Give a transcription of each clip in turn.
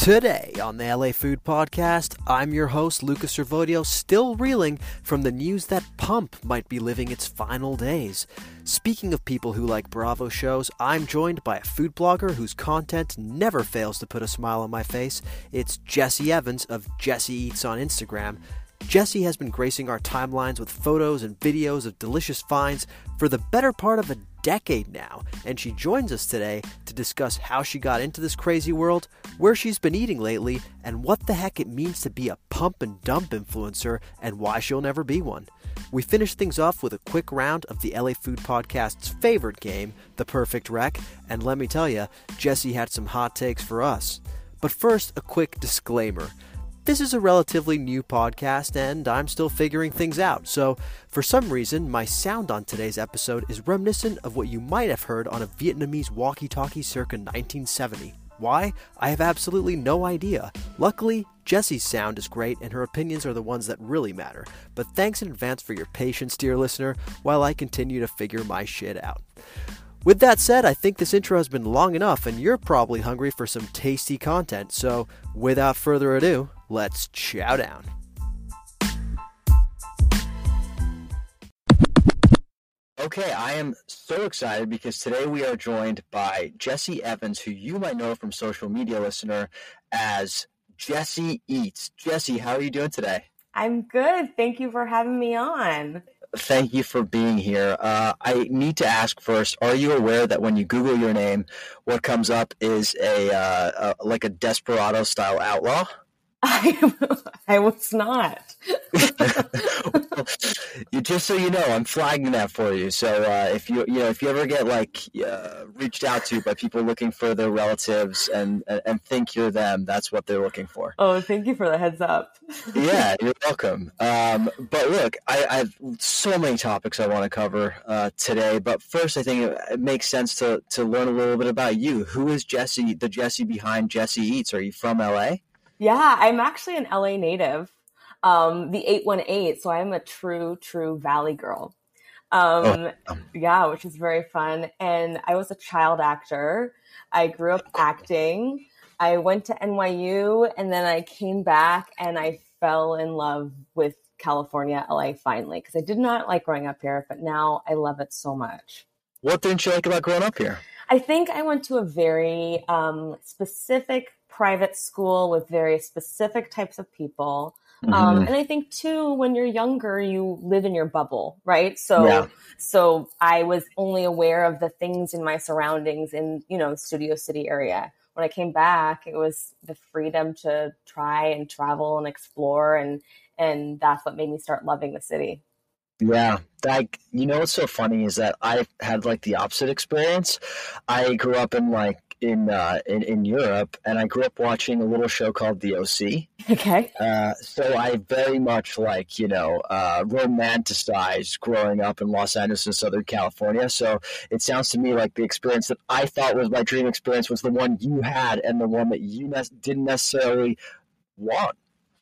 Today on the LA Food Podcast, I'm your host, Lucas Servodio, still reeling from the news that Pump might be living its final days. Speaking of people who like Bravo shows, I'm joined by a food blogger whose content never fails to put a smile on my face. It's Jessie Evans of Jessie Eats on Instagram. Jessie has been gracing our timelines with photos and videos of delicious finds for the better part of a decade now, and she joins us today to discuss how she got into this crazy world, where she's been eating lately, and what the heck it means to be a pump and dump influencer and why she'll never be one. We finish things off with a quick round of the LA Food Podcast's favorite game, The Perfect Rec, and let me tell you, Jessie had some hot takes for us. But first, a quick disclaimer. This is a relatively new podcast and I'm still figuring things out, so for some reason, my sound on today's episode is reminiscent of what you might have heard on a Vietnamese walkie talkie circa 1970. Why? I have absolutely no idea. Luckily, Jessie's sound is great and her opinions are the ones that really matter. But thanks in advance for your patience, dear listener, while I continue to figure my shit out. With that said, I think this intro has been long enough and you're probably hungry for some tasty content, so without further ado, let's chow down. Okay, I am so excited because today we are joined by Jessie Evans, who you might know from social media listener as Jessie Eats. Jessie, how are you doing today? I'm good. Thank you for having me on. Thank you for being here. Uh, I need to ask first: Are you aware that when you Google your name, what comes up is a, uh, a like a desperado style outlaw? I, I was not. just so you know, I'm flagging that for you. So uh, if you you know if you ever get like uh, reached out to by people looking for their relatives and, and, and think you're them, that's what they're looking for. Oh, thank you for the heads up. yeah, you're welcome. Um, but look, I, I, have so many topics I want to cover uh, today. But first, I think it, it makes sense to to learn a little bit about you. Who is Jessie? The Jessie behind Jessie Eats? Are you from LA? Yeah, I'm actually an LA native, um, the 818. So I'm a true, true Valley girl. Um, oh. Um. Yeah, which is very fun. And I was a child actor. I grew up acting. I went to NYU and then I came back and I fell in love with California, LA finally, because I did not like growing up here, but now I love it so much. What didn't you like about growing up here? I think I went to a very um, specific private school with very specific types of people. Um, mm-hmm. Um, and I think too, when you're younger, you live in your bubble, right? So, yeah. so I was only aware of the things in my surroundings in, you know, Studio City area. When I came back, it was the freedom to try and travel and explore. And, and that's what made me start loving the city. Yeah, like you know what's so funny is that I had like the opposite experience. I grew up in like in uh, in, in Europe, and I grew up watching a little show called The OC. Okay. Uh, so I very much like you know uh, romanticized growing up in Los Angeles and Southern California. So it sounds to me like the experience that I thought was my dream experience was the one you had, and the one that you ne- didn't necessarily want.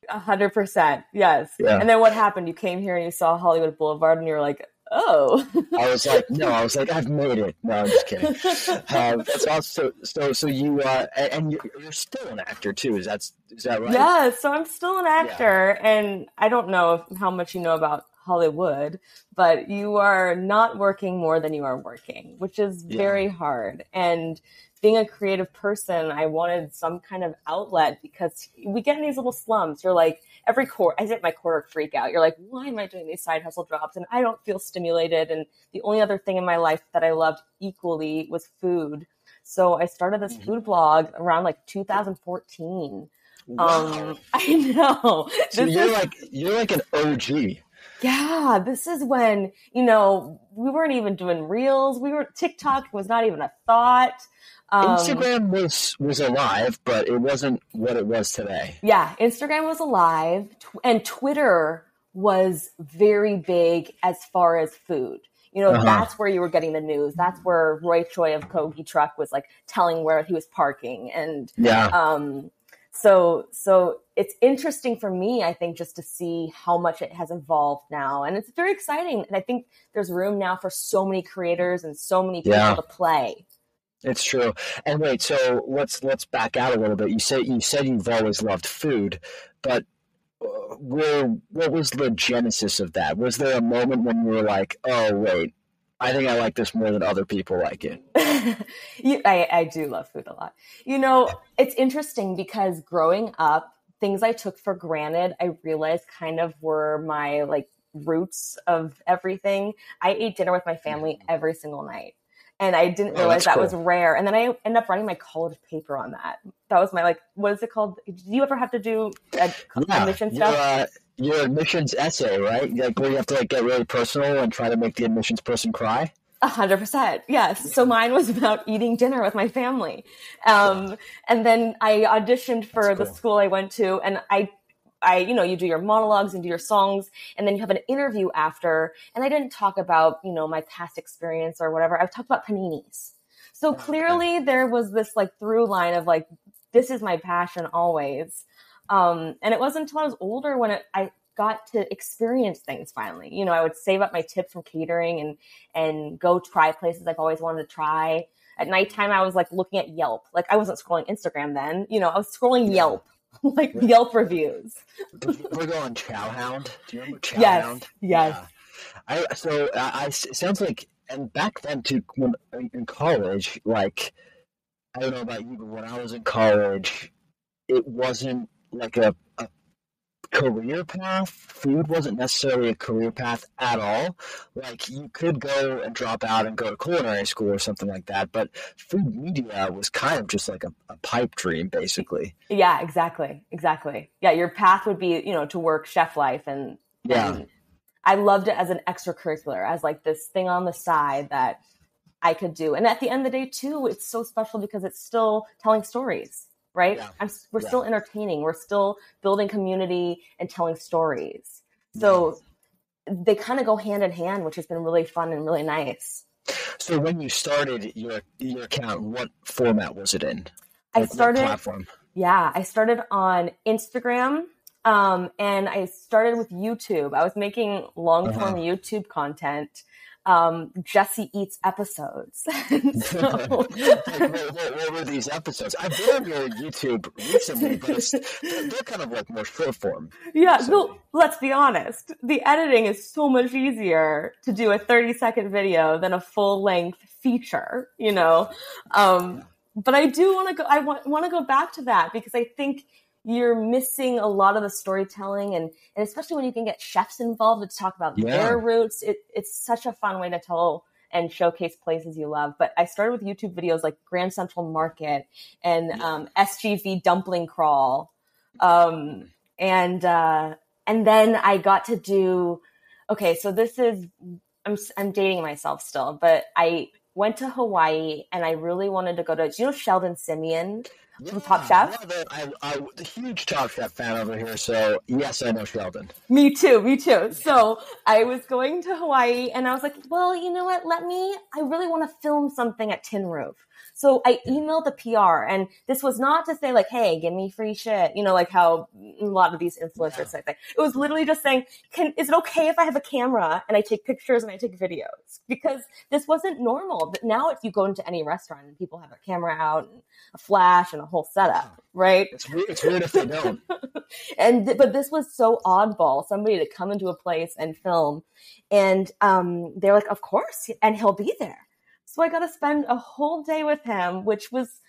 A hundred percent, yes. Yeah. And then what happened? You came here and you saw Hollywood Boulevard, and you were like, oh. I was like, no, I was like, I've made it. No, I'm just kidding. Uh, that's awesome. So, so, you, uh, and you're, you're, still an actor too. Is that, is that right? Yeah. So I'm still an actor yeah. and I don't know if, how much you know about Hollywood, but you are not working more than you are working, which is yeah. very hard. And being a creative person, I wanted some kind of outlet because we get in these little slumps. You're like, every quarter, I hit my quarter freak out. You're like, why am I doing these side hustle jobs? And I don't feel stimulated. And the only other thing in my life that I loved equally was food. So I started this mm-hmm. food blog around like 2014. Wow. Um, I know. So this you're is, like you're like an OG. Yeah, this is when you know we weren't even doing reels. We were TikTok was not even a thought. Um, Instagram was was alive, but it wasn't what it was today. Yeah, Instagram was alive, and Twitter was very big as far as food. You know, uh-huh. that's where you were getting the news. That's where Roy Choi of Kogi Truck was like telling where he was parking, and yeah. Um, so so it's interesting for me, I think, just to see how much it has evolved now, and it's very exciting. And I think there's room now for so many creators and so many people yeah. to play. It's true. And wait, so let's let's back out a little bit. You said you said you've always loved food, but uh, where what was the genesis of that? Was there a moment when you were like, "Oh, wait, I think I like this more than other people like it." you, I, I do love food a lot. You know, it's interesting because growing up, things I took for granted, I realized kind of were my like roots of everything. I ate dinner with my family mm-hmm. every single night and I didn't oh, realize that cool. was rare. And then I ended up writing my college paper on that. That was my like, what is it called? Do you ever have to do a, yeah, admission stuff? Your, uh, your admissions essay, right? Like where you have to like get really personal and try to make the admissions person cry. A hundred percent, yes. So mine was about eating dinner with my family, um, and then I auditioned for cool. the school I went to, and I I, you know, you do your monologues and do your songs, and then you have an interview after. And I didn't talk about, you know, my past experience or whatever. I talked about paninis. So clearly there was this like through line of like, this is my passion always. Um, and it wasn't until I was older when it, I got to experience things finally. You know, I would save up my tips from catering and and go try places I've always wanted to try. At nighttime, I was like looking at Yelp. Like I wasn't scrolling Instagram then. You know, I was scrolling Yelp like Yelp reviews. We're going Chowhound. Do you remember Chowhound? Yes. Yes. Yeah. I so I, I sounds like and back then too when in college like I don't know about you but when I was in college it wasn't like a, a career path. Food wasn't necessarily a career path at all. Like you could go and drop out and go to culinary school or something like that, but food media was kind of just like a, a pipe dream, basically. Yeah, exactly, exactly. Yeah, your path would be you know to work chef life, and yeah, and I loved it as an extracurricular, as like this thing on the side that I could do. And at the end of the day, too, it's so special because it's still telling stories right? Yeah. we're yeah. still entertaining. We're still building community and telling stories. So they kind of go hand in hand, which has been really fun and really nice. So when you started your your account, what format was it in? I started platform. Yeah, I started on Instagram. Um, and I started with YouTube. I was making long form uh-huh. YouTube content um, Jessie Eats episodes. so, what, what, what, were these episodes? I've been on your YouTube recently, but they're, kind of like more short form. Yeah, so. well, let's be honest. The editing is so much easier to do a 30 second video than a full length feature, you know? Um, but I do want to go, I want, want to go back to that because I think you're missing a lot of the storytelling and, and especially when you can get chefs involved to talk about yeah. their roots it, it's such a fun way to tell and showcase places you love. But i started with youtube videos like grand central market and um, sgv dumpling crawl. Um, and uh, and then i got to do okay so this is i'm, I'm dating myself still but i went to hawaii and i really wanted to go to do you know sheldon simeon from Top Chef. I, I, a huge Top Chef fan over here, so yes, I know Sheldon. Me too, me too. So I was going to Hawaii, and I was like, well, you know what? Let me. I really want to film something at Tin Roof. So I emailed the PR, and this was not to say like, "Hey, give me free shit," you know, like how a lot of these influencers yeah. say. It was literally just saying, "Can is it okay if I have a camera and I take pictures and I take videos?" Because this wasn't normal. But now, if you go into any restaurant and people have a camera out and a flash and a whole setup, right? It's weird, it's weird if they don't. and but this was so oddball. Somebody to come into a place and film, and um, they're like, "Of course," and he'll be there. So I got to spend a whole day with him, which was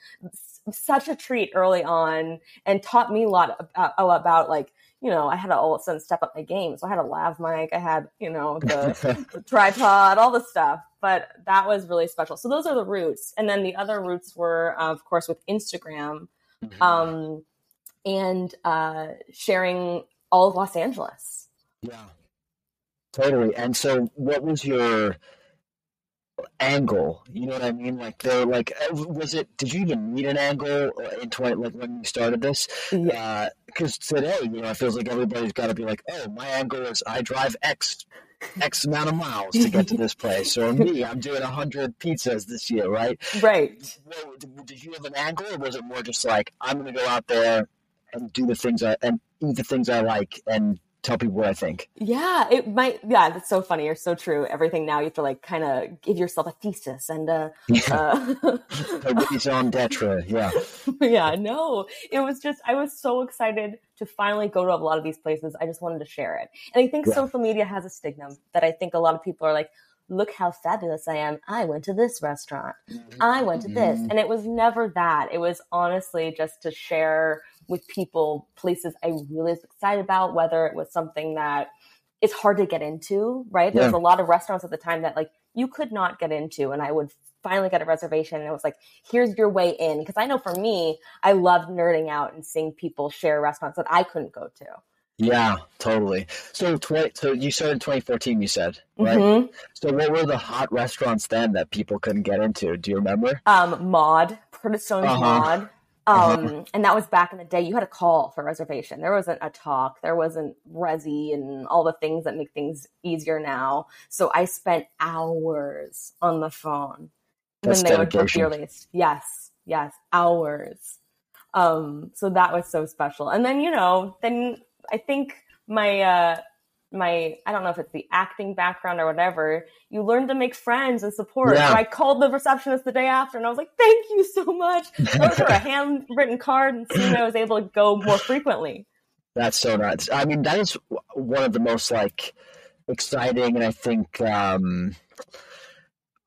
such a treat early on and taught me a lot about, about like, you know, I had to all of a sudden step up my game. So I had a lav mic, I had, you know, the, the tripod, all the stuff. But that was really special. So those are the roots. And then the other roots were, uh, of course, with Instagram mm-hmm. um, and uh, sharing all of Los Angeles. Yeah, totally. And so, what was your angle. You know what I mean? Like they're like, uh, was it? Did you even need an angle in twenty? Like when you started this? Yeah. Because uh, today, you know, it feels like everybody's got to be like, oh, my angle is I drive X. X amount of miles to get to this place. Or me, I'm doing hundred pizzas this year, right? Right. Did you have an angle, or was it more just like I'm going to go out there and do the things I and eat the things I like and tell people what I think. Yeah, it might. Yeah, that's so funny. You're so true. Everything now you have to like kind of give yourself a thesis and uh, yeah. uh. Yeah. yeah. No, it was just I was so excited to finally go to a lot of these places. I just wanted to share it, and I think yeah. social media has a stigma that I think a lot of people are like. Look how fabulous I am. I went to this restaurant. Mm-hmm. I went to this. Mm-hmm. And it was never that. It was honestly just to share with people places I really was excited about, whether it was something that is hard to get into, right? Yeah. There's a lot of restaurants at the time that like you could not get into, and I would finally get a reservation and it was like, here's your way in. Because I know for me, I loved nerding out and seeing people share restaurants that I couldn't go to. Yeah, totally. So, tw- so you started in 2014, you said, right? Mm-hmm. So, what were the hot restaurants then that people couldn't get into? Do you remember? Um, Curtis Stone's uh-huh. Uh-huh. Um, and that was back in the day. You had to call for reservation. There wasn't a Tock. There wasn't Resy and all the things that make things easier now. So I spent hours on the phone That's when they would book your list. Yes, yes, hours. Um, so that was so special. And then you know, then I think my uh, my I don't know if it's the acting background or whatever, you learn to make friends and support. Yeah. So I called the receptionist the day after and I was like, Thank you so much. I wrote her a handwritten card and soon I was able to go more frequently. That's so nuts. I mean, that is one of the most like exciting and I think um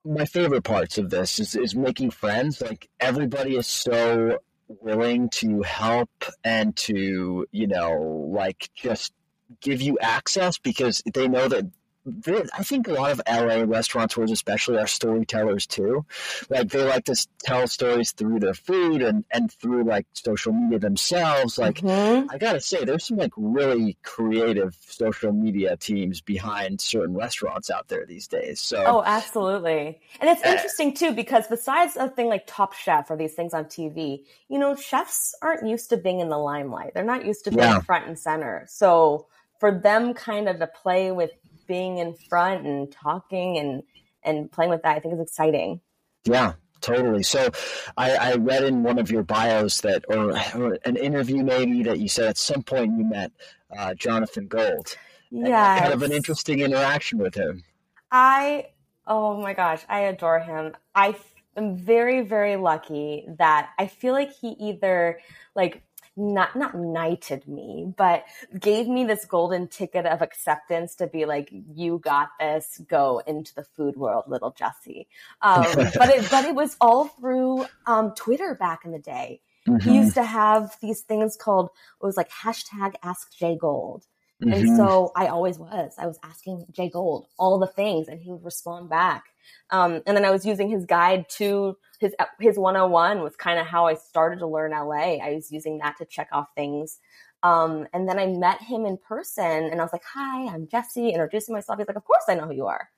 my favorite parts of this is, is making friends. Like everybody is so willing to help and to, you know, like just give you access because they know that I think a lot of LA restaurateurs, especially, are storytellers too. Like they like to tell stories through their food and, and through like social media themselves. Like mm-hmm. I gotta say, there's some like really creative social media teams behind certain restaurants out there these days. So oh, absolutely, and it's uh, interesting too because besides a thing like Top Chef or these things on TV, you know, chefs aren't used to being in the limelight. They're not used to being yeah. front and center. So for them kind of to play with being in front and talking and and playing with that, I think is exciting. Yeah, totally. So I, I, read in one of your bios that, or, or, an interview maybe, that you said at some point you met uh, Jonathan Gold. Yeah. Kind of an interesting interaction with him. I, oh my gosh, I adore him. I am very, very lucky that I feel like he either like not not knighted me, but gave me this golden ticket of acceptance to be like, you got this, go into the food world, little Jessie. Um, but it but it was all through um, Twitter back in the day. Mm-hmm. He used to have these things called it was like hashtag Ask Jay Gold. Mm-hmm. And so I always was. I was asking Jay Gold all the things, and he would respond back. Um, and then I was using his guide to his his 101 was kind of how I started to learn LA. I was using that to check off things. Um, and then I met him in person, and I was like, "Hi, I'm Jessie," Introducing myself, he's like, "Of course I know who you are,"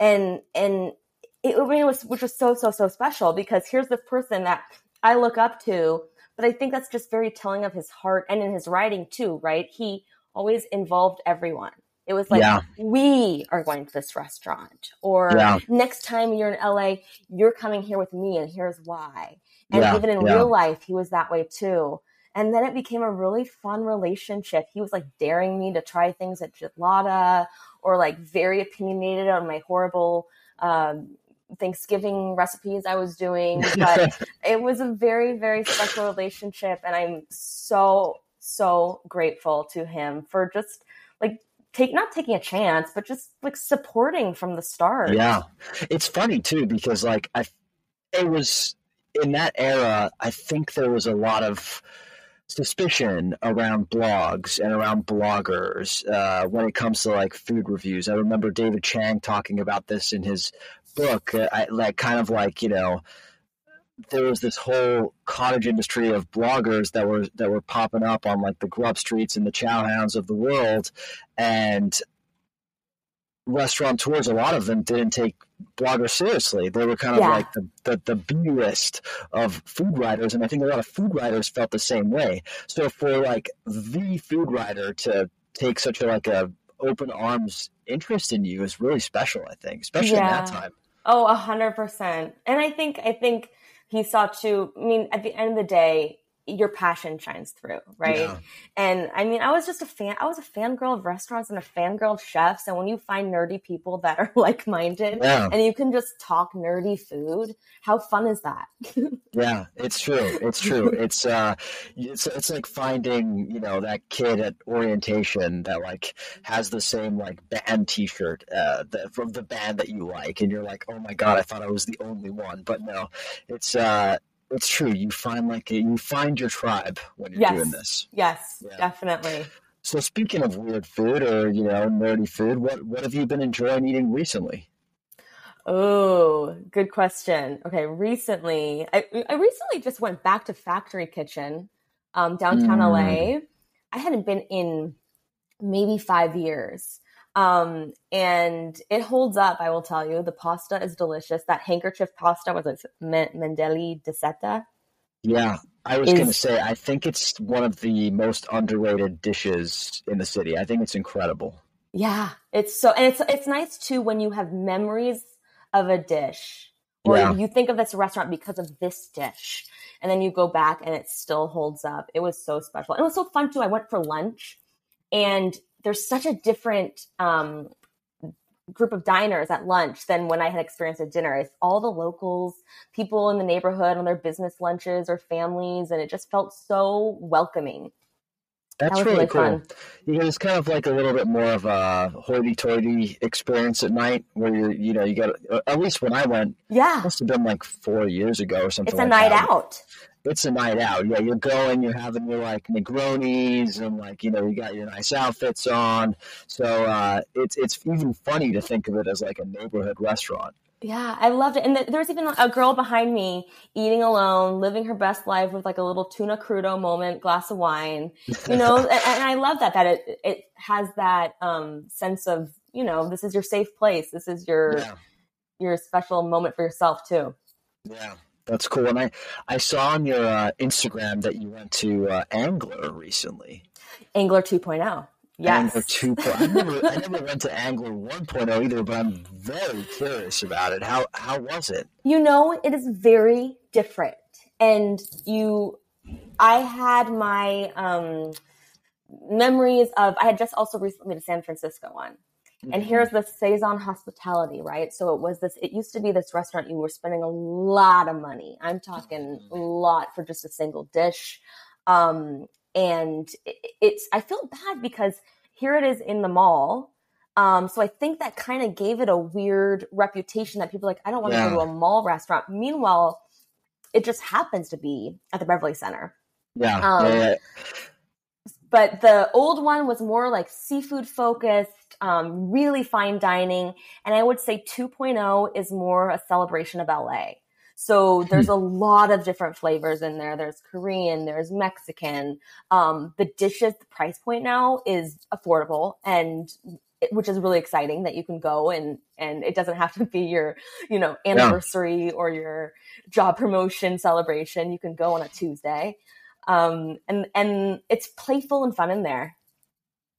and and it, I mean, it was which was so so so special because here's this person that I look up to, but I think that's just very telling of his heart and in his writing too, right? He always involved everyone. It was like, yeah. we are going to this restaurant. Or yeah. next time you're in LA, you're coming here with me and here's why. And yeah. even in real life, he was that way too. And then it became a really fun relationship. He was like daring me to try things at Jitlada or like very opinionated on my horrible um, Thanksgiving recipes I was doing. But it was a very, very special relationship. And I'm so, so grateful to him for just like take not taking a chance, but just like supporting from the start. Yeah, it's funny too because like I, it was in that era. I think there was a lot of suspicion around blogs and around bloggers uh, when it comes to like food reviews. I remember David Chang talking about this in his book. Uh, I, like kind of like you know there was this whole cottage industry of bloggers that were that were popping up on like the grub streets and the chowhounds of the world and restaurateurs a lot of them didn't take bloggers seriously they were kind of yeah. like the, the, the b list of food writers and i think a lot of food writers felt the same way so for like the food writer to take such a like a open arms interest in you is really special i think especially yeah. in that time oh a hundred percent and i think i think he saw too. I mean, at the end of the day, your passion shines through, right? Yeah. And I mean, I was just a fan. I was a fangirl of restaurants and a fangirl of chefs. And when you find nerdy people that are like minded Yeah. and you can just talk nerdy food, how fun is that? Yeah, it's true. It's true. It's uh, it's it's like finding you know that kid at orientation that like has the same like band T-shirt uh, that from the band that you like, and you're like, oh my god, I thought I was the only one, but no, it's uh, it's true. You find like a, you find your tribe when you're Yes. doing this. yes, Yeah. definitely. So speaking of weird food or you know nerdy food, what what have you been enjoying eating recently? Oh, good question. Okay, recently, I, I recently just went back to Factory Kitchen, um, downtown Mm. LA. I hadn't been in maybe five years. Um, and it holds up, I will tell you. The pasta is delicious. That handkerchief pasta was it Men- Mandilli di Seta? Yeah, I was Is- going to say, I think it's one of the most underrated dishes in the city. I think it's incredible. Yeah, it's so, and it's it's nice too when you have memories of a dish, or Yeah. you think of this restaurant because of this dish, and then you go back and it still holds up. It was so special. And It was so fun too. I went for lunch, and there's such a different um, group of diners at lunch than when I had experienced at dinner. It's all the locals, people in the neighborhood on their business lunches or families, and it just felt so welcoming. That's was really, really cool. fun. Yeah, it's kind of like a little bit more of a hoity-toity experience at night, where you're, you know, you got. At least when I went, Yeah, must have been like four years ago or something. it's a like night that. out. It's a night out. Yeah, you're going, you're having your like Negronis, and like you know, you got your nice outfits on. So uh, it's it's even funny to think of it as like a neighborhood restaurant. Yeah, I loved it. And th- there was even a girl behind me eating alone, living her best life with like a little tuna crudo moment, glass of wine, you know, and, and I love that, that it, it has that, um, sense of, you know, this is your safe place. This is your, Yeah. your special moment for yourself too. Yeah, that's cool. And I, I saw on your uh, Instagram that you went to uh, Angler recently. Angler 2.0. Yes. Angler 2.0. I never, I never went to Angler 1.0 either, but I'm very curious about it. How how was it? you know it is very different and you i had my um memories of i had just also recently been to san francisco one Mm-hmm. And here's the saison hospitality right so it was this it used to be this restaurant you were spending a lot of money i'm talking a lot for just a single dish um and it, it's i feel bad because here it is in the mall um, so I think that kind of gave it a weird reputation that people are like, I don't want to Yeah. go to a mall restaurant. Meanwhile, it just happens to be at the Beverly Center. Yeah, Um, yeah, yeah. But the old one was more like seafood focused, um, really fine dining. And I would say 2.0 is more a celebration of LA. So there's a lot of different flavors in there. There's Korean, there's Mexican. Um, the dishes, the price point now is affordable and it- which is really exciting that you can go and and it doesn't have to be your you know anniversary or your job promotion celebration. You can go on a Tuesday um, and and it's playful and fun in there.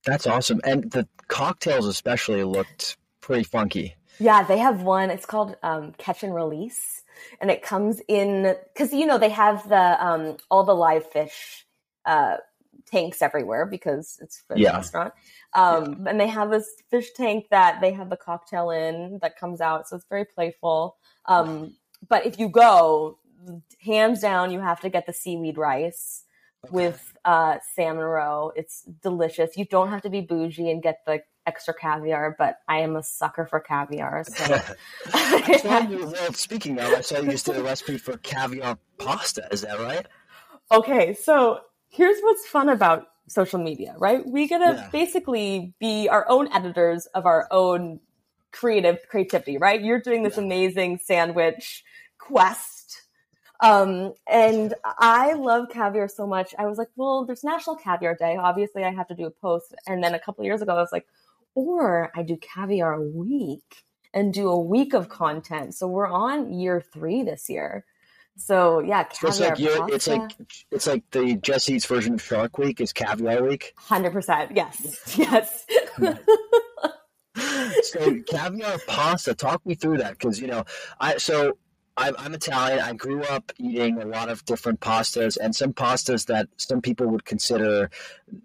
That's awesome. And the cocktails especially looked pretty funky. Yeah, they have one. It's called um, Catch and Release, and it comes in because you know they have the um, all the live fish uh, tanks everywhere because it's a Yeah. restaurant. Um, And they have this fish tank that they have the cocktail in that comes out, so it's very playful. Um, but if you go, hands down, you have to get the seaweed rice with uh, salmon roe. It's delicious. You don't have to be bougie and get the extra caviar, but I am a sucker for caviar. So well, speaking of, I saw you just did a recipe for caviar pasta. Is that right? okay, so here's what's fun about social media, right? We get to Yeah. basically be our own editors of our own creative creativity, right? You're doing this Yeah. amazing sandwich quest. Um, and I love caviar so much. I was like, well, there's National Caviar Day. Obviously, I have to do a post. And then a couple years ago, I was like, or I do caviar week and do a week of content. So we're on year three this year. So yeah, So it's caviar like it's like it's like the Jessie's version of Shark Week is Caviar Week. Hundred percent. Yes. Yes. So caviar pasta. Talk me through that because you know I so I'm, I'm Italian. I grew up eating a lot of different pastas, and some pastas that some people would consider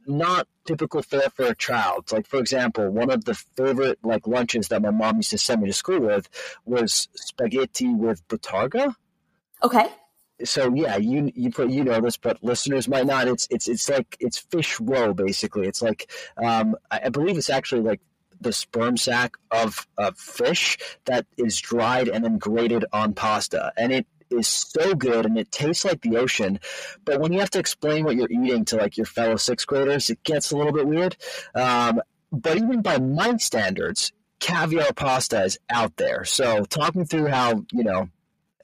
not typical fare for a child. Like, for example, one of the favorite like lunches that my mom used to send me to school with was spaghetti with bottarga. Okay. So yeah, you you put you know this, but listeners might not. It's it's it's like it's fish roe basically. It's like um, I, I believe it's actually like the sperm sac of a fish that is dried and then grated on pasta, and it is so good and it tastes like the ocean. But when you have to explain what you're eating to like your fellow sixth graders, it gets a little bit weird. Um, but even by my standards, caviar pasta is out there. So talking through how you know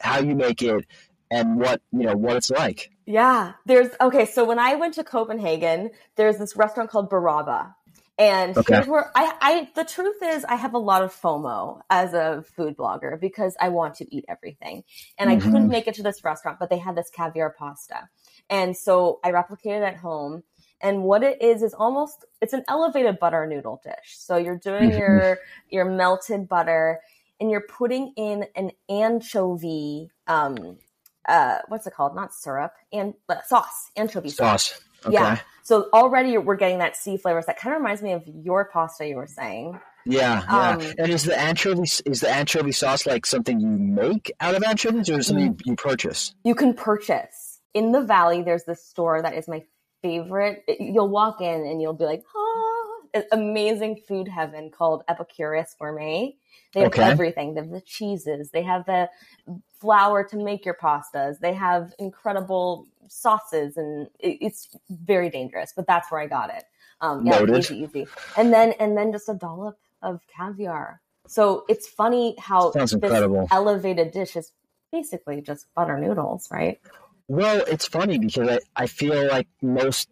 how you make it and what you know what it's like. Yeah, there's okay. So when I went to Copenhagen, there's this restaurant called Barabba, and okay. here's where I, I, the truth is, I have a lot of FOMO as a food blogger because I want to eat everything. And mm-hmm. I couldn't make it to this restaurant, but they had this caviar pasta. And so I replicated at home. And what it is is almost it's an elevated butter noodle dish. So you're doing mm-hmm. your your melted butter and you're putting in an anchovy um uh what's it called? Not syrup and uh, sauce, anchovy sauce. sauce. Okay. Yeah. So already we're getting that sea flavors. That kind of reminds me of your pasta you were saying. Yeah, yeah. Um, and is the anchovy is the anchovy sauce like something you make out of anchovies, or is something you, purchase? You can purchase in the valley. There's this store that is my favorite. You'll walk in and you'll be like, "Oh, amazing food heaven!" Called Epicurious Gourmet. They have okay. everything. They have the cheeses. They have the flour to make your pastas. They have incredible sauces, and it, it's very dangerous. But that's where I got it. Um, yeah, Noted. easy, easy. And then and then just a dollop of caviar. So it's funny how Sounds this incredible. elevated dish is basically just butter noodles, right? Well, it's funny because I, I feel like most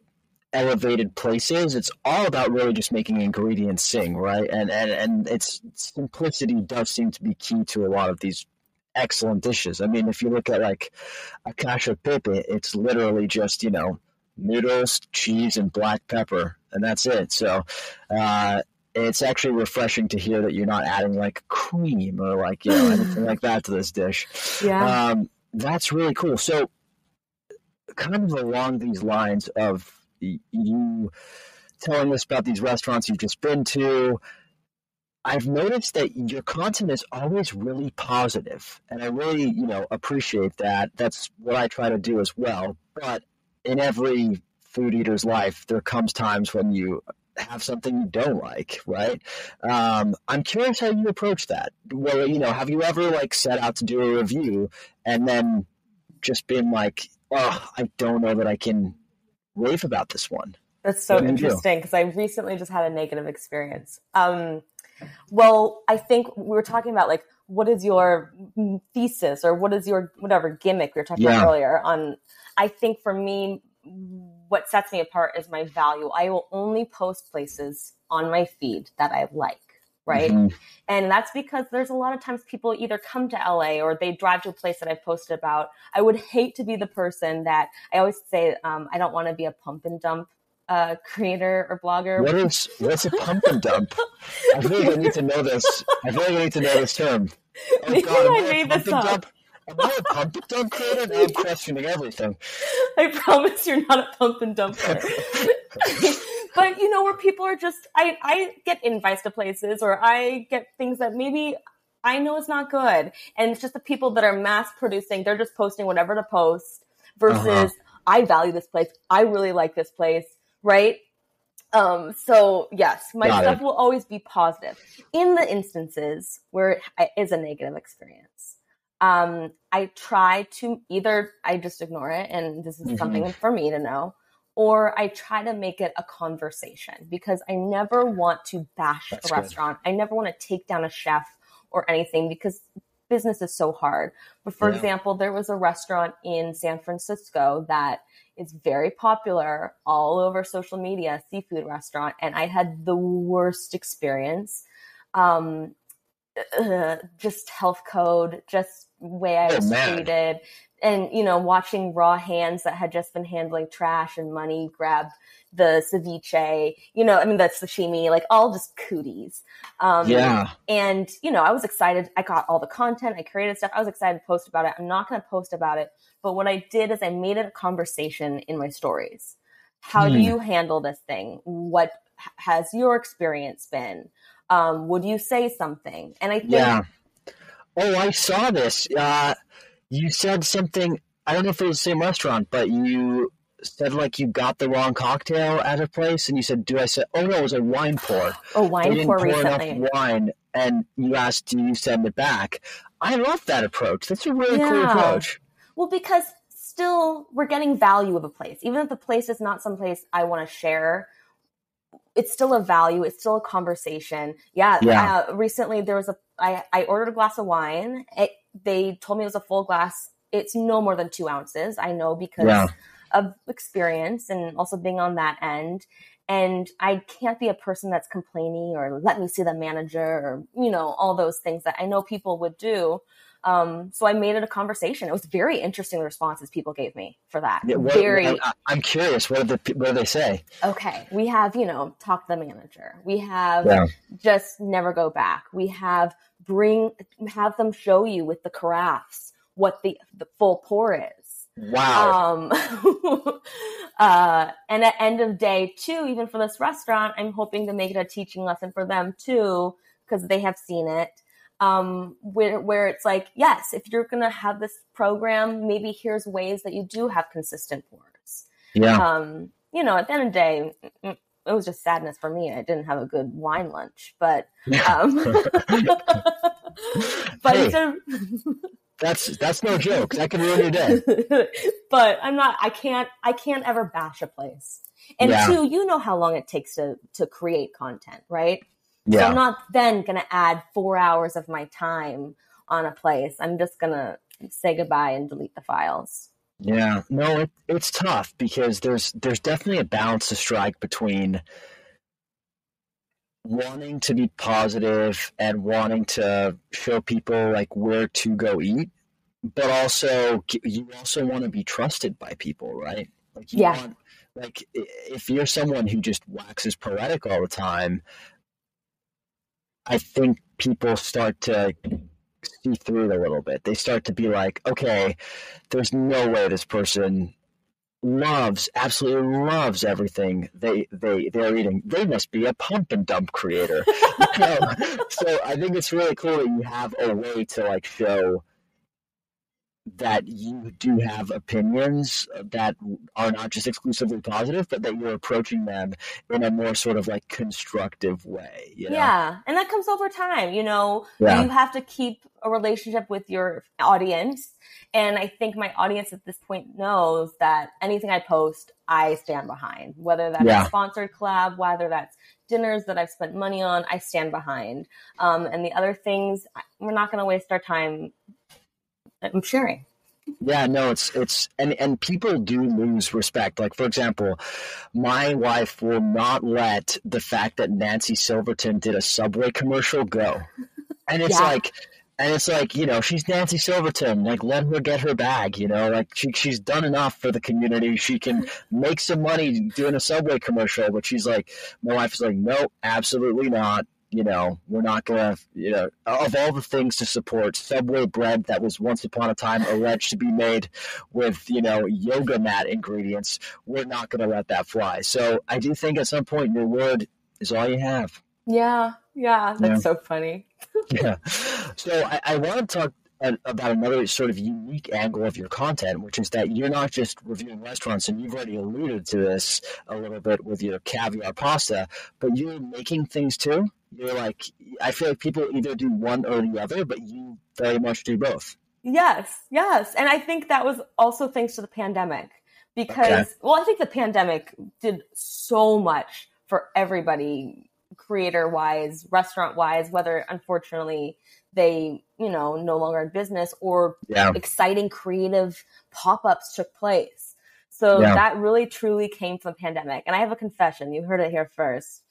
elevated places, it's all about really just making ingredients sing, right? And and and its simplicity does seem to be key to a lot of these excellent dishes. I mean, if you look at like a cacio pepe, it's literally just you know noodles, cheese, and black pepper, and that's it. So. Uh, it's actually refreshing to hear that you're not adding like cream or like you know anything like that to this dish. Yeah, um, that's really cool. So, kind of along these lines of you telling us about these restaurants you've just been to. I've noticed that your content is always really positive, and I really, you know, appreciate that. That's what I try to do as well. But in every food eater's life, there comes times when you have something you don't like, right? Um, I'm curious how you approach that. Well, you know, have you ever like set out to do a review and then just been like, oh, I don't know that I can rave about this one. That's so interesting because I recently just had a negative experience. Um, well, I think we were talking about like what is your thesis or what is your whatever gimmick we were talking yeah. about earlier on. I think for me, what sets me apart is my value. I will only post places on my feed that I like right? Mm-hmm. And that's because there's a lot of times people either come to LA or they drive to a place that I've posted about. I would hate to be the person that I always say um, I don't want to be a pump and dump uh, creator or blogger. What is what's a pump and dump? I feel like I need to know this. I feel like I need to know this term. Oh, Maybe God, I made this up. Dump? Am I a pump and dump creator? Now I'm questioning everything. I promise you're not a pump and dump but you know, where people are just, I, I get invites to places or I get things that maybe I know it's not good. And it's just the people that are mass producing, they're just posting whatever to post versus uh-huh. I value this place. I really like this place, right? Um, so yes, my Got stuff it. will always be positive. In the instances where it is a negative experience, um, I try to either I just ignore it, and this is mm-hmm. something for me to know, or I try to make it a conversation because I never want to bash That's a restaurant. Good. I never want to take down a chef or anything because business is so hard. But for yeah. example, there was a restaurant in San Francisco that is very popular all over social media, seafood restaurant, and I had the worst experience. Um, uh, just health code, just way I oh, was treated and you know watching raw hands that had just been handling trash and money grab the ceviche you know i mean that's sashimi like all just cooties. Um, yeah. and you know i was excited. I got all the content. I created stuff. I was excited to post about it. I'm not going to post about it but what i did is i made it a conversation in my stories. How hmm. do you handle this thing. What has your experience been? Um, would you say something? And i think yeah. Oh i saw this. Uh you said something. I don't know if it was the same restaurant, but you said like you got the wrong cocktail at a place, and you said, "Do I say?" Oh no, it was a wine pour. Oh, wine they didn't pour, pour recently. enough wine, and you asked, "Do you send it back?" I love that approach. That's a really yeah. cool approach. Well, because still we're getting value of a place, even if the place is not some place I want to share. It's still a value. It's still a conversation. Yeah. yeah. Uh, recently, there was a. I I ordered a glass of wine. It they told me it was a full glass. It's no more than two ounces. I know because yeah. of experience and also being on that end. And I can't be a person that's complaining or let me see the manager or, you know, all those things that I know people would do. Um, so I made it a conversation. It was very interesting the responses people gave me for that. Yeah, what, very. I, am curious. What did the, what do they say? Okay, we have you know talk to the manager. We have yeah. just never go back. We have bring have them show you with the carafes what the the full pour is. Wow. Um, uh, and at end of day two, even for this restaurant, I'm hoping to make it a teaching lesson for them too, because they have seen it. Um, where, where it's like, yes, if you're going to have this program, maybe here's ways that you do have consistent pours. Yeah. Um, you know, at the end of the day, it was just sadness for me. I didn't have a good wine lunch, but um, but hey, that's that's no joke. That can ruin your day. but I'm not. I can't. I can't ever bash a place. And yeah. two, you know how long it takes to to create content, right? Yeah. So I'm not then going to add four hours of my time on a place. I'm just going to say goodbye and delete the files. Yeah, no, it, it's tough because there's there's definitely a balance to strike between wanting to be positive and wanting to show people like where to go eat, but also you also want to be trusted by people, right? Like yeah. Want, like if you're someone who just waxes poetic all the time, I think people start to see through it a little bit. They start to be like, okay, there's no way this person loves absolutely loves everything they they they're eating they must be a pump and dump creator you know? so i think it's really cool that you have a way to like show that you do have opinions that are not just exclusively positive, but that you're approaching them in a more sort of like constructive way. You know? Yeah. And that comes over time. You know, yeah. you have to keep a relationship with your audience. And I think my audience at this point knows that anything I post, I stand behind, whether that's yeah. a sponsored collab, whether that's dinners that I've spent money on, I stand behind. Um, and the other things, we're not going to waste our time I'm sharing. Yeah, no, it's it's and and people do lose respect. Like for example, my wife will not let the fact that Nancy Silverton did a Subway commercial go, and it's yeah. like. And it's like, you know, she's Nancy Silverton. Like, let her get her bag, you know? Like, she, she's done enough for the community. She can make some money doing a Subway commercial. But she's like, my wife is like, no, absolutely not you know, we're not going to, you know, of all the things to support, Subway bread that was once upon a time alleged to be made with, you know, yoga mat ingredients, we're not going to let that fly. So I do think at some point your word is all you have. Yeah, yeah, that's yeah. so funny. yeah. So I, I want to talk about another sort of unique angle of your content, which is that you're not just reviewing restaurants, and you've already alluded to this a little bit with your caviar pasta, but you're making things too. You're like, I feel like people either do one or the other, but you very much do both. Yes, yes. And I think that was also thanks to the pandemic because, okay. well, I think the pandemic did so much for everybody, creator wise, restaurant wise, whether unfortunately they, you know, no longer in business or yeah. exciting creative pop ups took place. So yeah. that really truly came from the pandemic. And I have a confession. You heard it here first.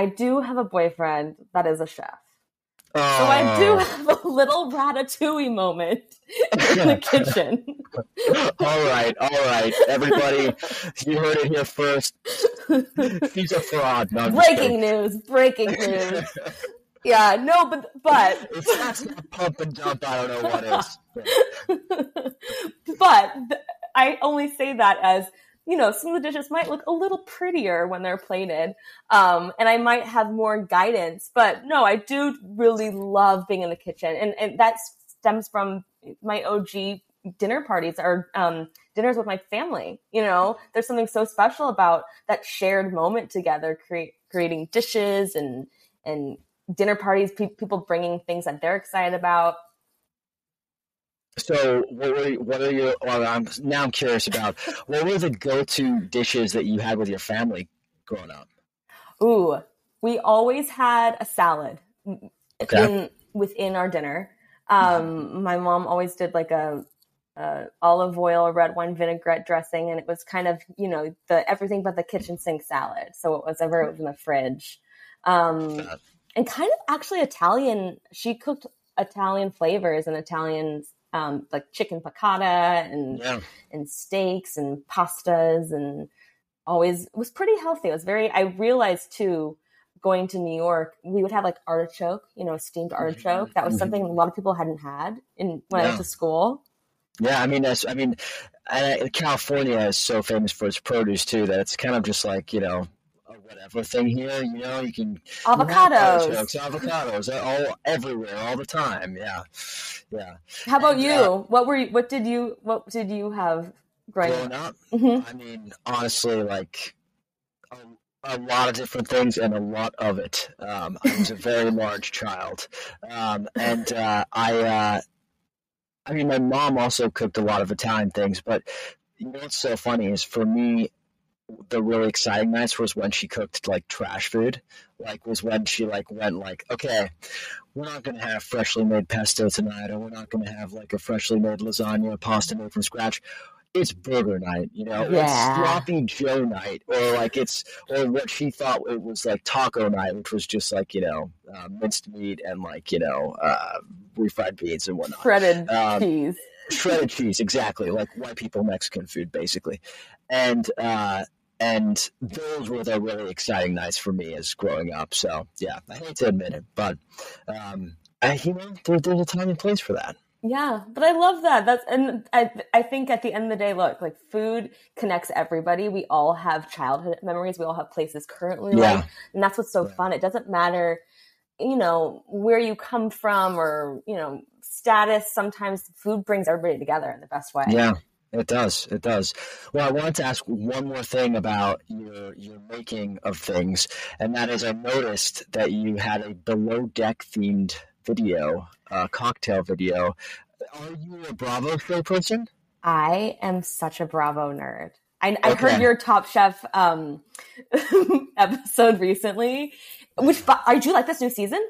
I do have a boyfriend that is a chef. Oh. So I do oh. have a little ratatouille moment in the kitchen. all right, all right, everybody, you heard it here first. She's a fraud. No, breaking news! Breaking news! Yeah, no, but but if that's not pump and dump, I don't know what is. but I only say that as you know, some of the dishes might look a little prettier when they're plated. Um, and I might have more guidance, but no, I do really love being in the kitchen. And, and that stems from my OG dinner parties or, um, dinners with my family. You know, there's something so special about that shared moment together, create, creating dishes and, and dinner parties, pe- people bringing things that they're excited about. So, what were what are your? Well, I'm now I'm curious about what were the go-to dishes that you had with your family growing up? Ooh, we always had a salad okay. in, within our dinner. Um, my mom always did like a, a, olive oil, red wine vinaigrette dressing, and it was kind of you know the everything but the kitchen sink salad. So it was ever it was in the fridge, um, and kind of actually Italian. She cooked Italian flavors and Italian um, like chicken piccata and yeah. and steaks and pastas and always was pretty healthy. It was very. I realized too going to New York, we would have like artichoke, you know, steamed mm-hmm. artichoke. That was something a lot of people hadn't had in when yeah. I went to school. Yeah, I mean, that's, I mean, California is so famous for its produce too that it's kind of just like you know whatever thing here. You know, you can avocados, avocados, are all everywhere, all the time. Yeah, yeah. How about and, you? Uh, what were you? What did you? What did you have growing, growing up? Mm-hmm. I mean, honestly, like. A, a lot of different things and a lot of it. Um, I was a very large child, um, and uh, I, uh, I mean, my mom also cooked a lot of Italian things. But you know what's so funny is for me, the really exciting nights was when she cooked like trash food. Like was when she like went like, okay, we're not gonna have freshly made pesto tonight, or we're not gonna have like a freshly made lasagna or pasta made from scratch. It's burger night, you know. Yeah. It's sloppy Joe night, or like it's or what she thought it was like taco night, which was just like you know uh, minced meat and like you know uh, refried beans and whatnot. Shredded um, cheese shredded cheese exactly like white people mexican food basically and uh and those were the really exciting nights for me as growing up. So yeah, I hate to admit it, but um, I, you know, there, there's a time and place for that. Yeah, but I love that. That's and I I think at the end of the day, look, like food connects everybody. We all have childhood memories. We all have places currently yeah. like, and that's what's so yeah. fun. It doesn't matter, you know, where you come from or you know status. Sometimes food brings everybody together in the best way. Yeah, it does. It does. Well, I wanted to ask one more thing about your your making of things, and that is, I noticed that you had a below deck themed video, a cocktail video. Are you a Bravo show person? I am such a Bravo nerd. I, I heard your Top Chef um, episode recently. Which I do like this new season?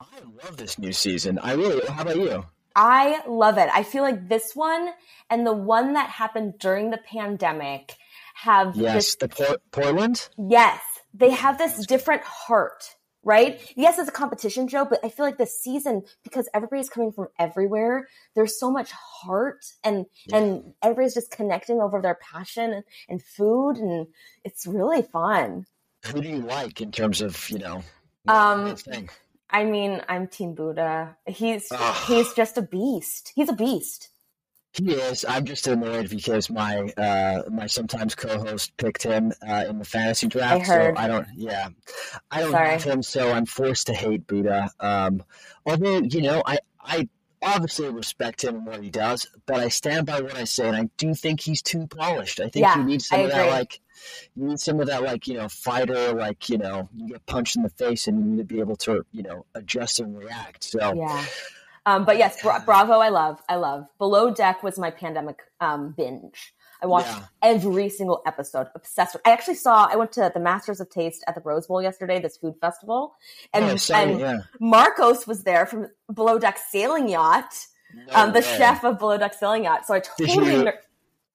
I love this new season. I really. How about you? I love it. I feel like this one and the one that happened during the pandemic have yes, this, the Por- Portland. Yes, they have this different heart, right? Yes, it's a competition show, but I feel like this season because everybody's coming from everywhere. There's so much heart, and yeah. and everybody's just connecting over their passion and, and food, and it's really fun. Who do you like in terms of you know? Um, I mean, I'm Team Buddha. He's he's just a beast. He's a beast. He is. I'm just annoyed because my uh, my sometimes co-host picked him uh, in the fantasy draft. I. So I don't. Yeah, I don't Sorry. have him, so I'm forced to hate Buddha. Um, although you know, I I obviously respect him and what he does, but I stand by what I say, and I do think he's too polished. I think yeah, he needs some I of agree. that like you need some of that like you know fighter like you know you get punched in the face and you need to be able to you know adjust and react. So yeah. Um, but yes Bra- bravo i love i love. Below deck was my pandemic um, binge. I watched yeah. every single episode obsessed with, i actually saw i went to the masters of taste at the rose bowl yesterday this food festival and, oh, and yeah. marcos was there from below deck sailing yacht. No um, the chef of below deck sailing yacht. So i totally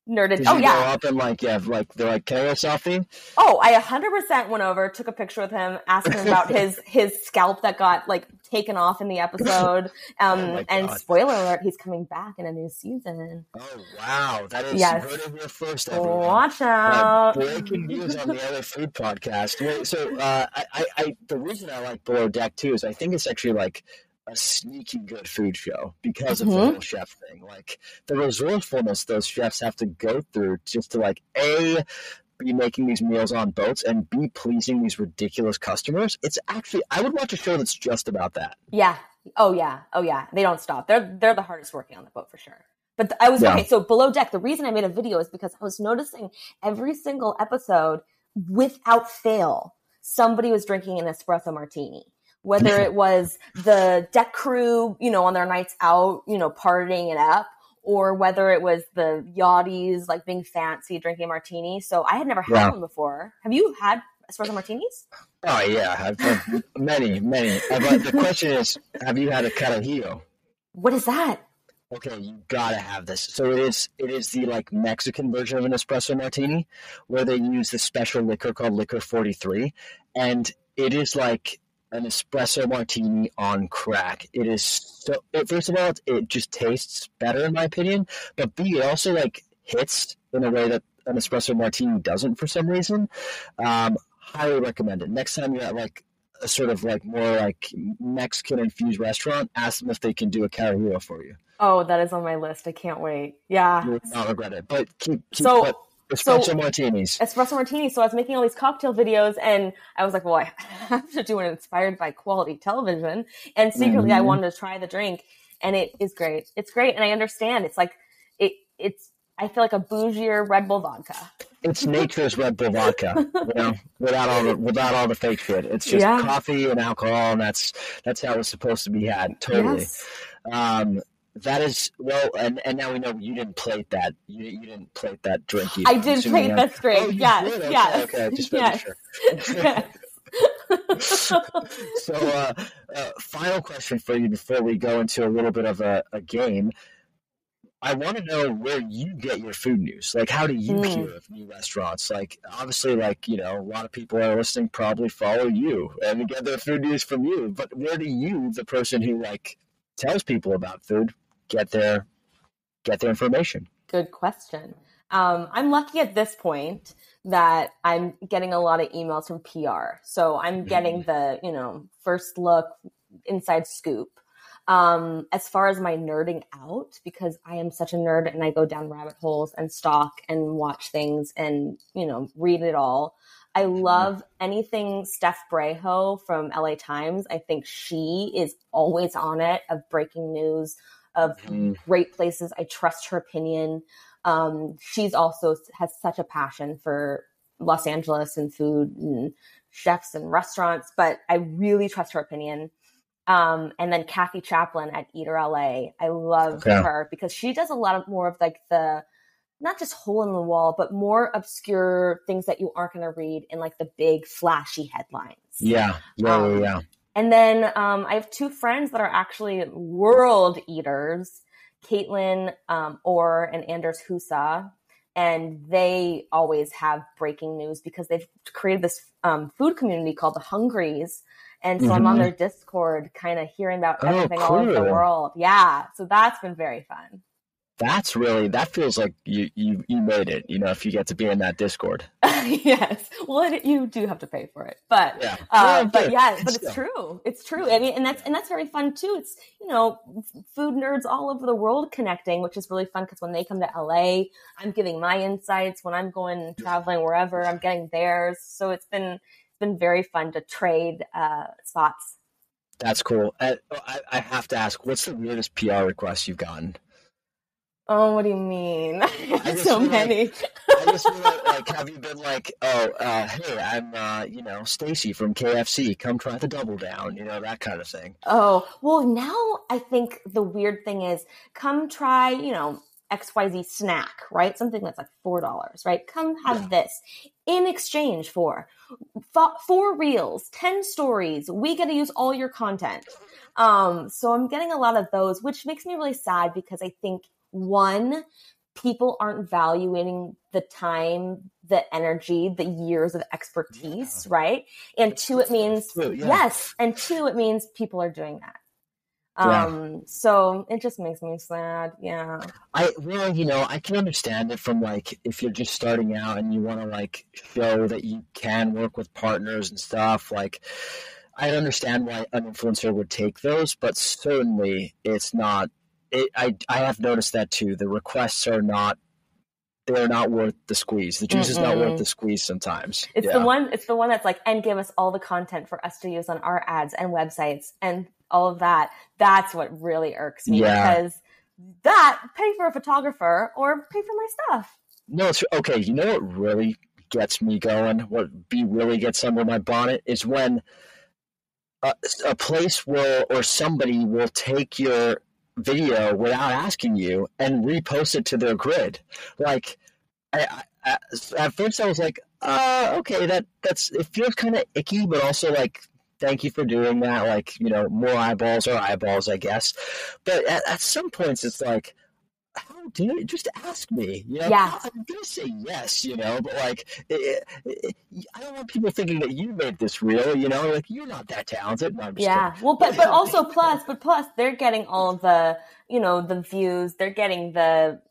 nerded. Did oh yeah. go up and like yeah, like they're like, can I selfie? Oh, I 100% went over, took a picture with him, asked him about his his scalp that got like taken off in the episode. Um, Oh and God. spoiler alert, he's coming back in a new season. Oh wow, that is Yes. heard it here first. Everyone. Watch out! Uh, breaking news on the other Food Podcast. Wait, so uh, I, I, I, the reason I like Below Deck too is I think it's actually like a sneaky good food show because of the whole chef thing. Like the resourcefulness those chefs have to go through just to like a be making these meals on boats and be pleasing these ridiculous customers. It's actually I would watch a show that's just about that. Yeah. Oh yeah. Oh yeah. They don't stop. They're they're the hardest working on the boat for sure. But I was Yeah. okay. So below deck, the reason I made a video is because I was noticing every single episode, without fail, somebody was drinking an espresso martini. Whether it was the deck crew, you know, on their nights out, you know, partying it up, or whether it was the yachties like being fancy drinking martinis. So I had never had one before. Have you had espresso martinis? Oh yeah, I've had many, many. But the question is, have you had a carajillo? What is that? Okay, you gotta have this. So it is it is the like Mexican version of an espresso martini, where they use this special liquor called Liquor Forty Three, and it is like an espresso martini on crack. It is so. It, first of all, it, it just tastes better in my opinion, but B, it also like hits in a way that an espresso martini doesn't for some reason. Um, highly recommend it. Next time you're at like a sort of like more like Mexican infused restaurant, ask them if they can do a carajillo for you. Oh, that is on my list. I can't wait. Yeah. You will not regret it. But keep, keep So- but espresso so- martinis. espresso martini. So I was making all these cocktail videos and I was like, well, I have to do one inspired by quality television. And secretly I Mhm. wanted to try the drink and it is great. It's great. And I understand it's like, it, it's, I feel like a bougier Red Bull vodka. It's nature's Red Bull vodka, you know, without all the without all the fake shit. It's just Yeah. coffee and alcohol, and that's that's how it's supposed to be had. Totally. Yes. Um, that is well, and, and now we know you didn't plate that. You, you didn't plate that drink. either. I did plate that- drink. Oh, yes. Okay, yes. Okay, just making yes. sure. Yes. So, uh, uh, final question for you before we go into a little bit of a, a game. I want to know where you get your food news. Like, how do you Mm. hear of new restaurants? Like, obviously, like you know, a lot of people are listening probably follow you and get their food news from you. But where do you, the person who like tells people about food, get their get their information? Good question. Um, I'm lucky at this point that I'm getting a lot of emails from PR. So I'm getting the, you know, first look, inside scoop. Um, as far as my nerding out, because I am such a nerd and I go down rabbit holes and stalk and watch things and, you know, read it all. I love anything Steph Breijo from LA Times. I think she is always on it of breaking news, of Mhm. great places. I trust her opinion. Um, she's also has such a passion for Los Angeles and food and chefs and restaurants, but I really trust her opinion. Um, and then Cathy Chaplin at Eater LA. I love Okay. her because she does a lot of more of like the not just hole in the wall, but more obscure things that you aren't going to read in like the big flashy headlines. Yeah, yeah, Um, yeah, yeah. And then um, I have two friends that are actually world eaters, Kaitlin um, Orr and Anders Husa. And they always have breaking news because they've created this um, food community called the Hungries. And so I'm on Mhm. their Discord, kind of hearing about Oh, everything all over the world. Yeah. So that's been very fun. That's really that feels like you you you made it. You know, if you get to be in that Discord. yes. Well, it, you do have to pay for it, but Yeah. Uh, Yeah, but yeah, but it's true. It's true, and and that's and that's very fun too. It's you know, food nerds all over the world connecting, which is really fun because when they come to LA, I'm giving my insights. When I'm going traveling wherever, I'm getting theirs. So it's been it's been very fun to trade uh, spots. That's cool. Uh, I, I have to ask, what's the weirdest PR request you've gotten? Oh, what do you mean? so feel like- many. I just feel like, like, have you been like, oh, uh, hey, I'm, uh, you know, Stacy from KFC. Come try the double down. You know that kind of thing. Oh, well, now I think the weird thing is come try, you know, XYZ snack, right? Something that's like $4, right? Come have Yeah. this in exchange for four reels, 10 stories. We get to use all your content. Um, so I'm getting a lot of those, which makes me really sad because I think one, people aren't valuing the time, the energy, the years of expertise, yeah. right? And two, it means true, yeah. yes, and two, it means people are doing that. Yeah. Um, so it just makes me sad. Yeah. I well, you know, I can understand it from like if you're just starting out and you want to like show that you can work with partners and stuff. Like, I understand why an influencer would take those, but certainly it's not. It, I I have noticed that too. The requests are not they're not worth the squeeze. The juice Mm-mm. is not worth the squeeze sometimes. It's yeah. the one it's the one that's like and give us all the content for us to use on our ads and websites and all of that. That's what really irks me yeah. because that pay for a photographer or pay for my stuff. No, it's okay. You know what really gets me going? What be really gets under my bonnet is when a, a place will or somebody will take your video without asking you and repost it to their grid. Like, I, I, at first I was like, uh, okay, that that's it feels kind of icky, but also like, thank you for doing that. Like, you know, more eyeballs are eyeballs, I guess. But at, at some points, it's like, how dare you just ask me? You know, yeah. I'm gonna say yes, you know, but like, it, it, I don't want people thinking that you made this real. You know, like you're not that talented. No, yeah. Kidding. Well, but but also plus, but plus, they're getting all the you know the views. They're getting the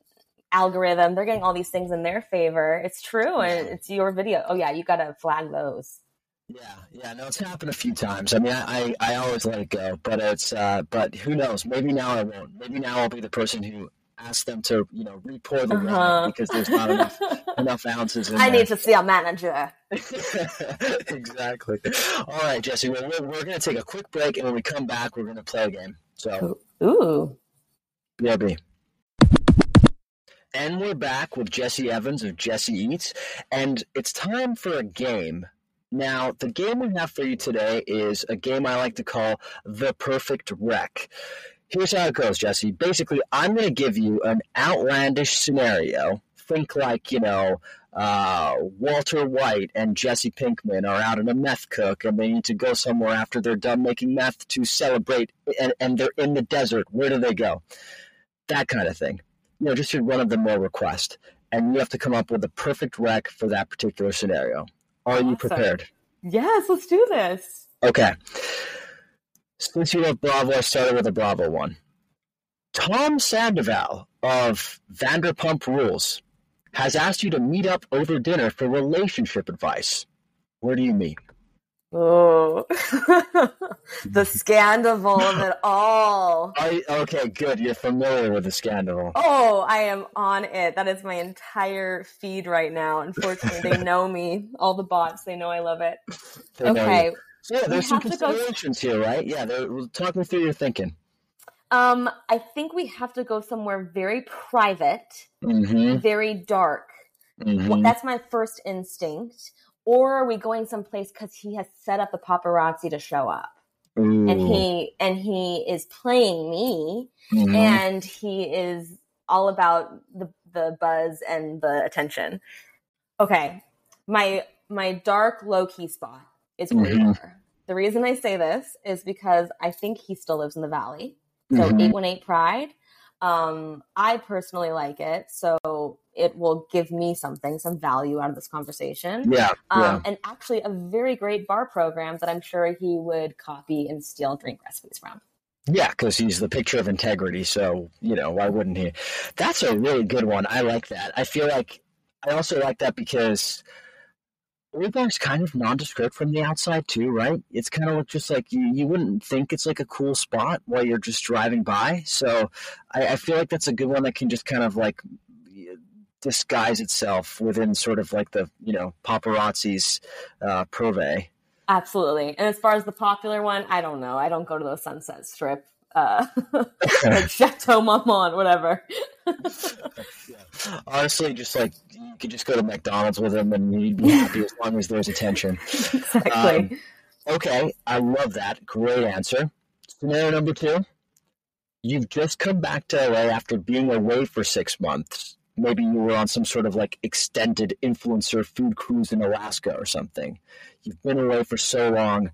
algorithm. They're getting all these things in their favor. It's true, and it's your video. Oh yeah, you got to flag those. Yeah, yeah, no, it's happened a few times. I mean, I, I, I always let it go, but it's, uh, but who knows? Maybe now I won't. Maybe now I'll be the person who ask them to you know repour the uh-huh. because there's not enough enough ounces. I there. need to see a manager. exactly. All right, Jessie. Well, we're, we're going to take a quick break, and when we come back, we're going to play a game. So, ooh, BRB. And we're back with Jessie Evans of Jessie Eats, and it's time for a game. Now, the game we have for you today is a game I like to call the perfect rec here's how it goes, Jessie. Basically, I'm going to give you an outlandish scenario. Think like, you know, uh, Walter White and Jesse Pinkman are out in a meth cook and they need to go somewhere after they're done making meth to celebrate and, and they're in the desert. Where do they go? That kind of thing. You know, just one of the more request. And you have to come up with the perfect rec for that particular scenario. Are awesome. you prepared? Yes, let's do this. Okay. Since you love Bravo, I started with a Bravo one. Tom Sandoval of Vanderpump Rules has asked you to meet up over dinner for relationship advice. Where do you meet? Oh, the scandal of it all. I, okay, good. You're familiar with the scandal. Oh, I am on it. That is my entire feed right now. Unfortunately, they know me. All the bots, they know I love it. They okay. So yeah, there's some considerations go... here, right? Yeah, talk me through your thinking. Um, I think we have to go somewhere very private, mm-hmm. very dark. Mm-hmm. That's my first instinct. Or are we going someplace because he has set up the paparazzi to show up? Ooh. And he and he is playing me, mm-hmm. and he is all about the the buzz and the attention. Okay, my my dark low key spot is mm-hmm. The reason I say this is because I think he still lives in the valley. So mm-hmm. 818 Pride. Um, I personally like it, so it will give me something, some value out of this conversation. Yeah, um, yeah. And actually, a very great bar program that I'm sure he would copy and steal drink recipes from. Yeah, because he's the picture of integrity. So, you know, why wouldn't he? That's a really good one. I like that. I feel like I also like that because Oregon's kind of nondescript from the outside too, right? It's kind of just like you, you wouldn't think it's like a cool spot while you're just driving by. So I, I feel like that's a good one that can just kind of like disguise itself within sort of like the you know paparazzi's uh, purvey. Absolutely. And as far as the popular one, I don't know. I don't go to the Sunset Strip uh, like Chateau Marmont, whatever. Honestly, just like you could just go to McDonald's with him and you'd be happy as long as there's attention. Exactly. Um, okay, I love that. Great answer. Scenario number two. You've just come back to LA after being away for six months. Maybe you were on some sort of like extended influencer food cruise in Alaska or something. You've been away for so long.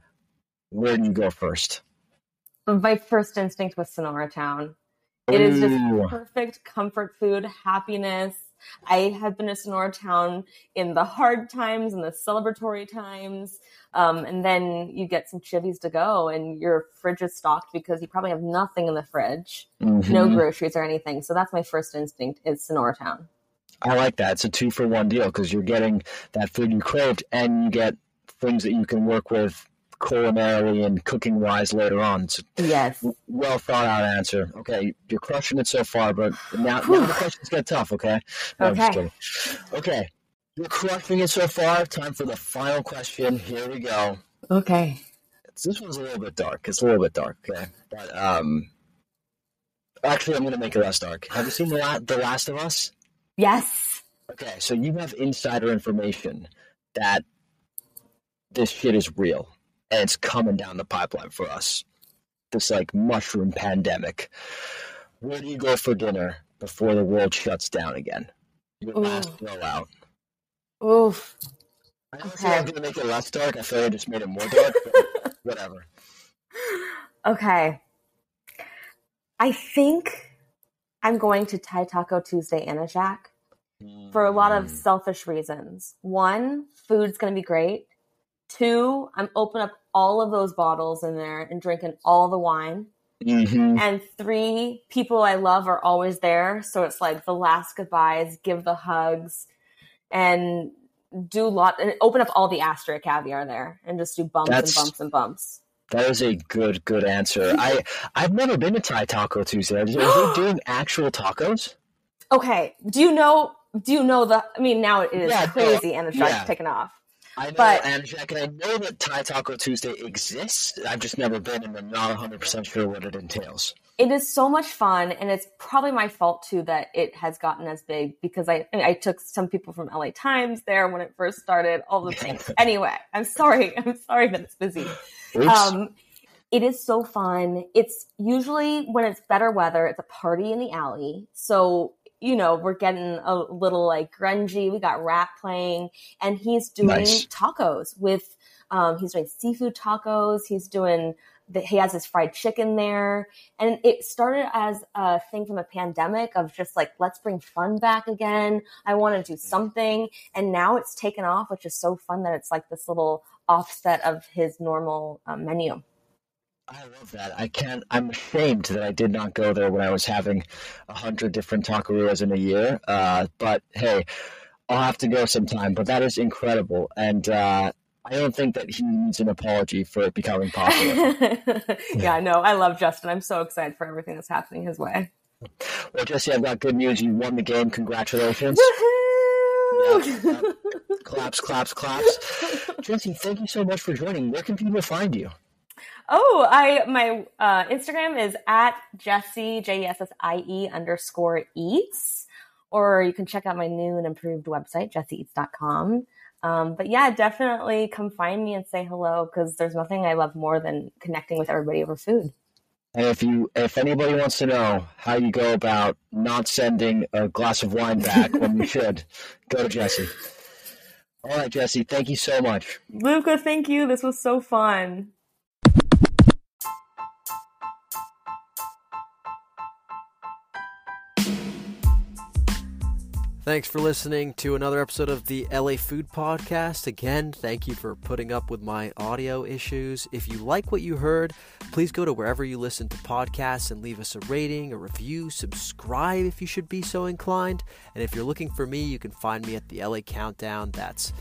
Where do you go first? My first instinct was Sonoratown. It is just perfect comfort food, happiness. I have been to Sonoratown in the hard times and the celebratory times. Um, and then you get some chivies to go, and your fridge is stocked because you probably have nothing in the fridge, mm-hmm. no groceries or anything. So that's my first instinct is Sonoratown. I like that. It's a two for one deal because you're getting that food you craved, and you get things that you can work with culinarily and cooking wise later on. It's yes. Well thought out answer. Okay, you're crushing it so far, but now, now the questions get tough. Okay. No, okay. Okay. You're crushing it so far. Time for the final question. Here we go. Okay. This one's a little bit dark. It's a little bit dark. Okay, but um, actually, I'm gonna make it less dark. Have you seen the La- the Last of Us? Yes. Okay, so you have insider information that this shit is real and it's coming down the pipeline for us. This like mushroom pandemic. Where do you go for dinner before the world shuts down again? Your Ooh. last blowout. Oof. I don't okay. I'm gonna make it less dark. I feel like I just made it more dark. whatever. Okay. I think I'm going to Thai Taco Tuesday Anajak for a lot of mm. selfish reasons. One, food's going to be great. Two, I'm open up all of those bottles in there and drinking all the wine. Mm-hmm. And three, people I love are always there. So it's like the last goodbyes, give the hugs, and do lot and open up all the Asteria caviar there and just do bumps That's, and bumps and bumps. That is a good, good answer. I I've never been to Thai Taco Tuesday. Are they doing actual tacos? Okay. Do you know? Do you know the? I mean, now it is yeah, crazy, and the shark's yeah. taken off. I know but, Jack, and I know that Thai Taco Tuesday exists. I've just never been, and I'm not 100 percent sure what it entails. It is so much fun, and it's probably my fault too that it has gotten as big because I I took some people from LA Times there when it first started. All the things. anyway, I'm sorry. I'm sorry that it's busy. Um, it is so fun. It's usually when it's better weather. It's a party in the alley, so you know, we're getting a little like grungy. We got rap playing, and he's doing nice. tacos with. Um, he's doing seafood tacos. He's doing. The, he has his fried chicken there, and it started as a thing from a pandemic of just like let's bring fun back again. I want to do something, and now it's taken off, which is so fun that it's like this little offset of his normal um, menu. I love that. I can't. I'm ashamed that I did not go there when I was having a hundred different taquerias in a year. Uh, but hey, I'll have to go sometime. But that is incredible, and uh, I don't think that he needs an apology for it becoming popular. yeah, no, I love Justin. I'm so excited for everything that's happening his way. Well, Jessie, I've got good news. You won the game. Congratulations. Claps, claps, claps. Jessie, thank you so much for joining. Where can people find you? Oh, I my uh, Instagram is at Jessie J E S S I E underscore eats, or you can check out my new and improved website jessieeats.com. Um, but yeah, definitely come find me and say hello because there's nothing I love more than connecting with everybody over food. And if you, if anybody wants to know how you go about not sending a glass of wine back when you should, go to Jessie. All right, Jessie, thank you so much. Luca, thank you. This was so fun. Thanks for listening to another episode of the LA Food Podcast. Again, thank you for putting up with my audio issues. If you like what you heard, please go to wherever you listen to podcasts and leave us a rating, a review, subscribe if you should be so inclined. And if you're looking for me, you can find me at the LA Countdown. That's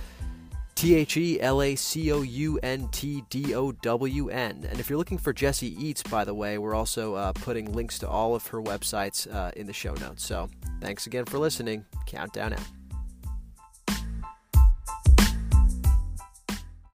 T H E L A C O U N T D O W N. And if you're looking for Jessie Eats, by the way, we're also uh, putting links to all of her websites uh, in the show notes. So thanks again for listening. Countdown out.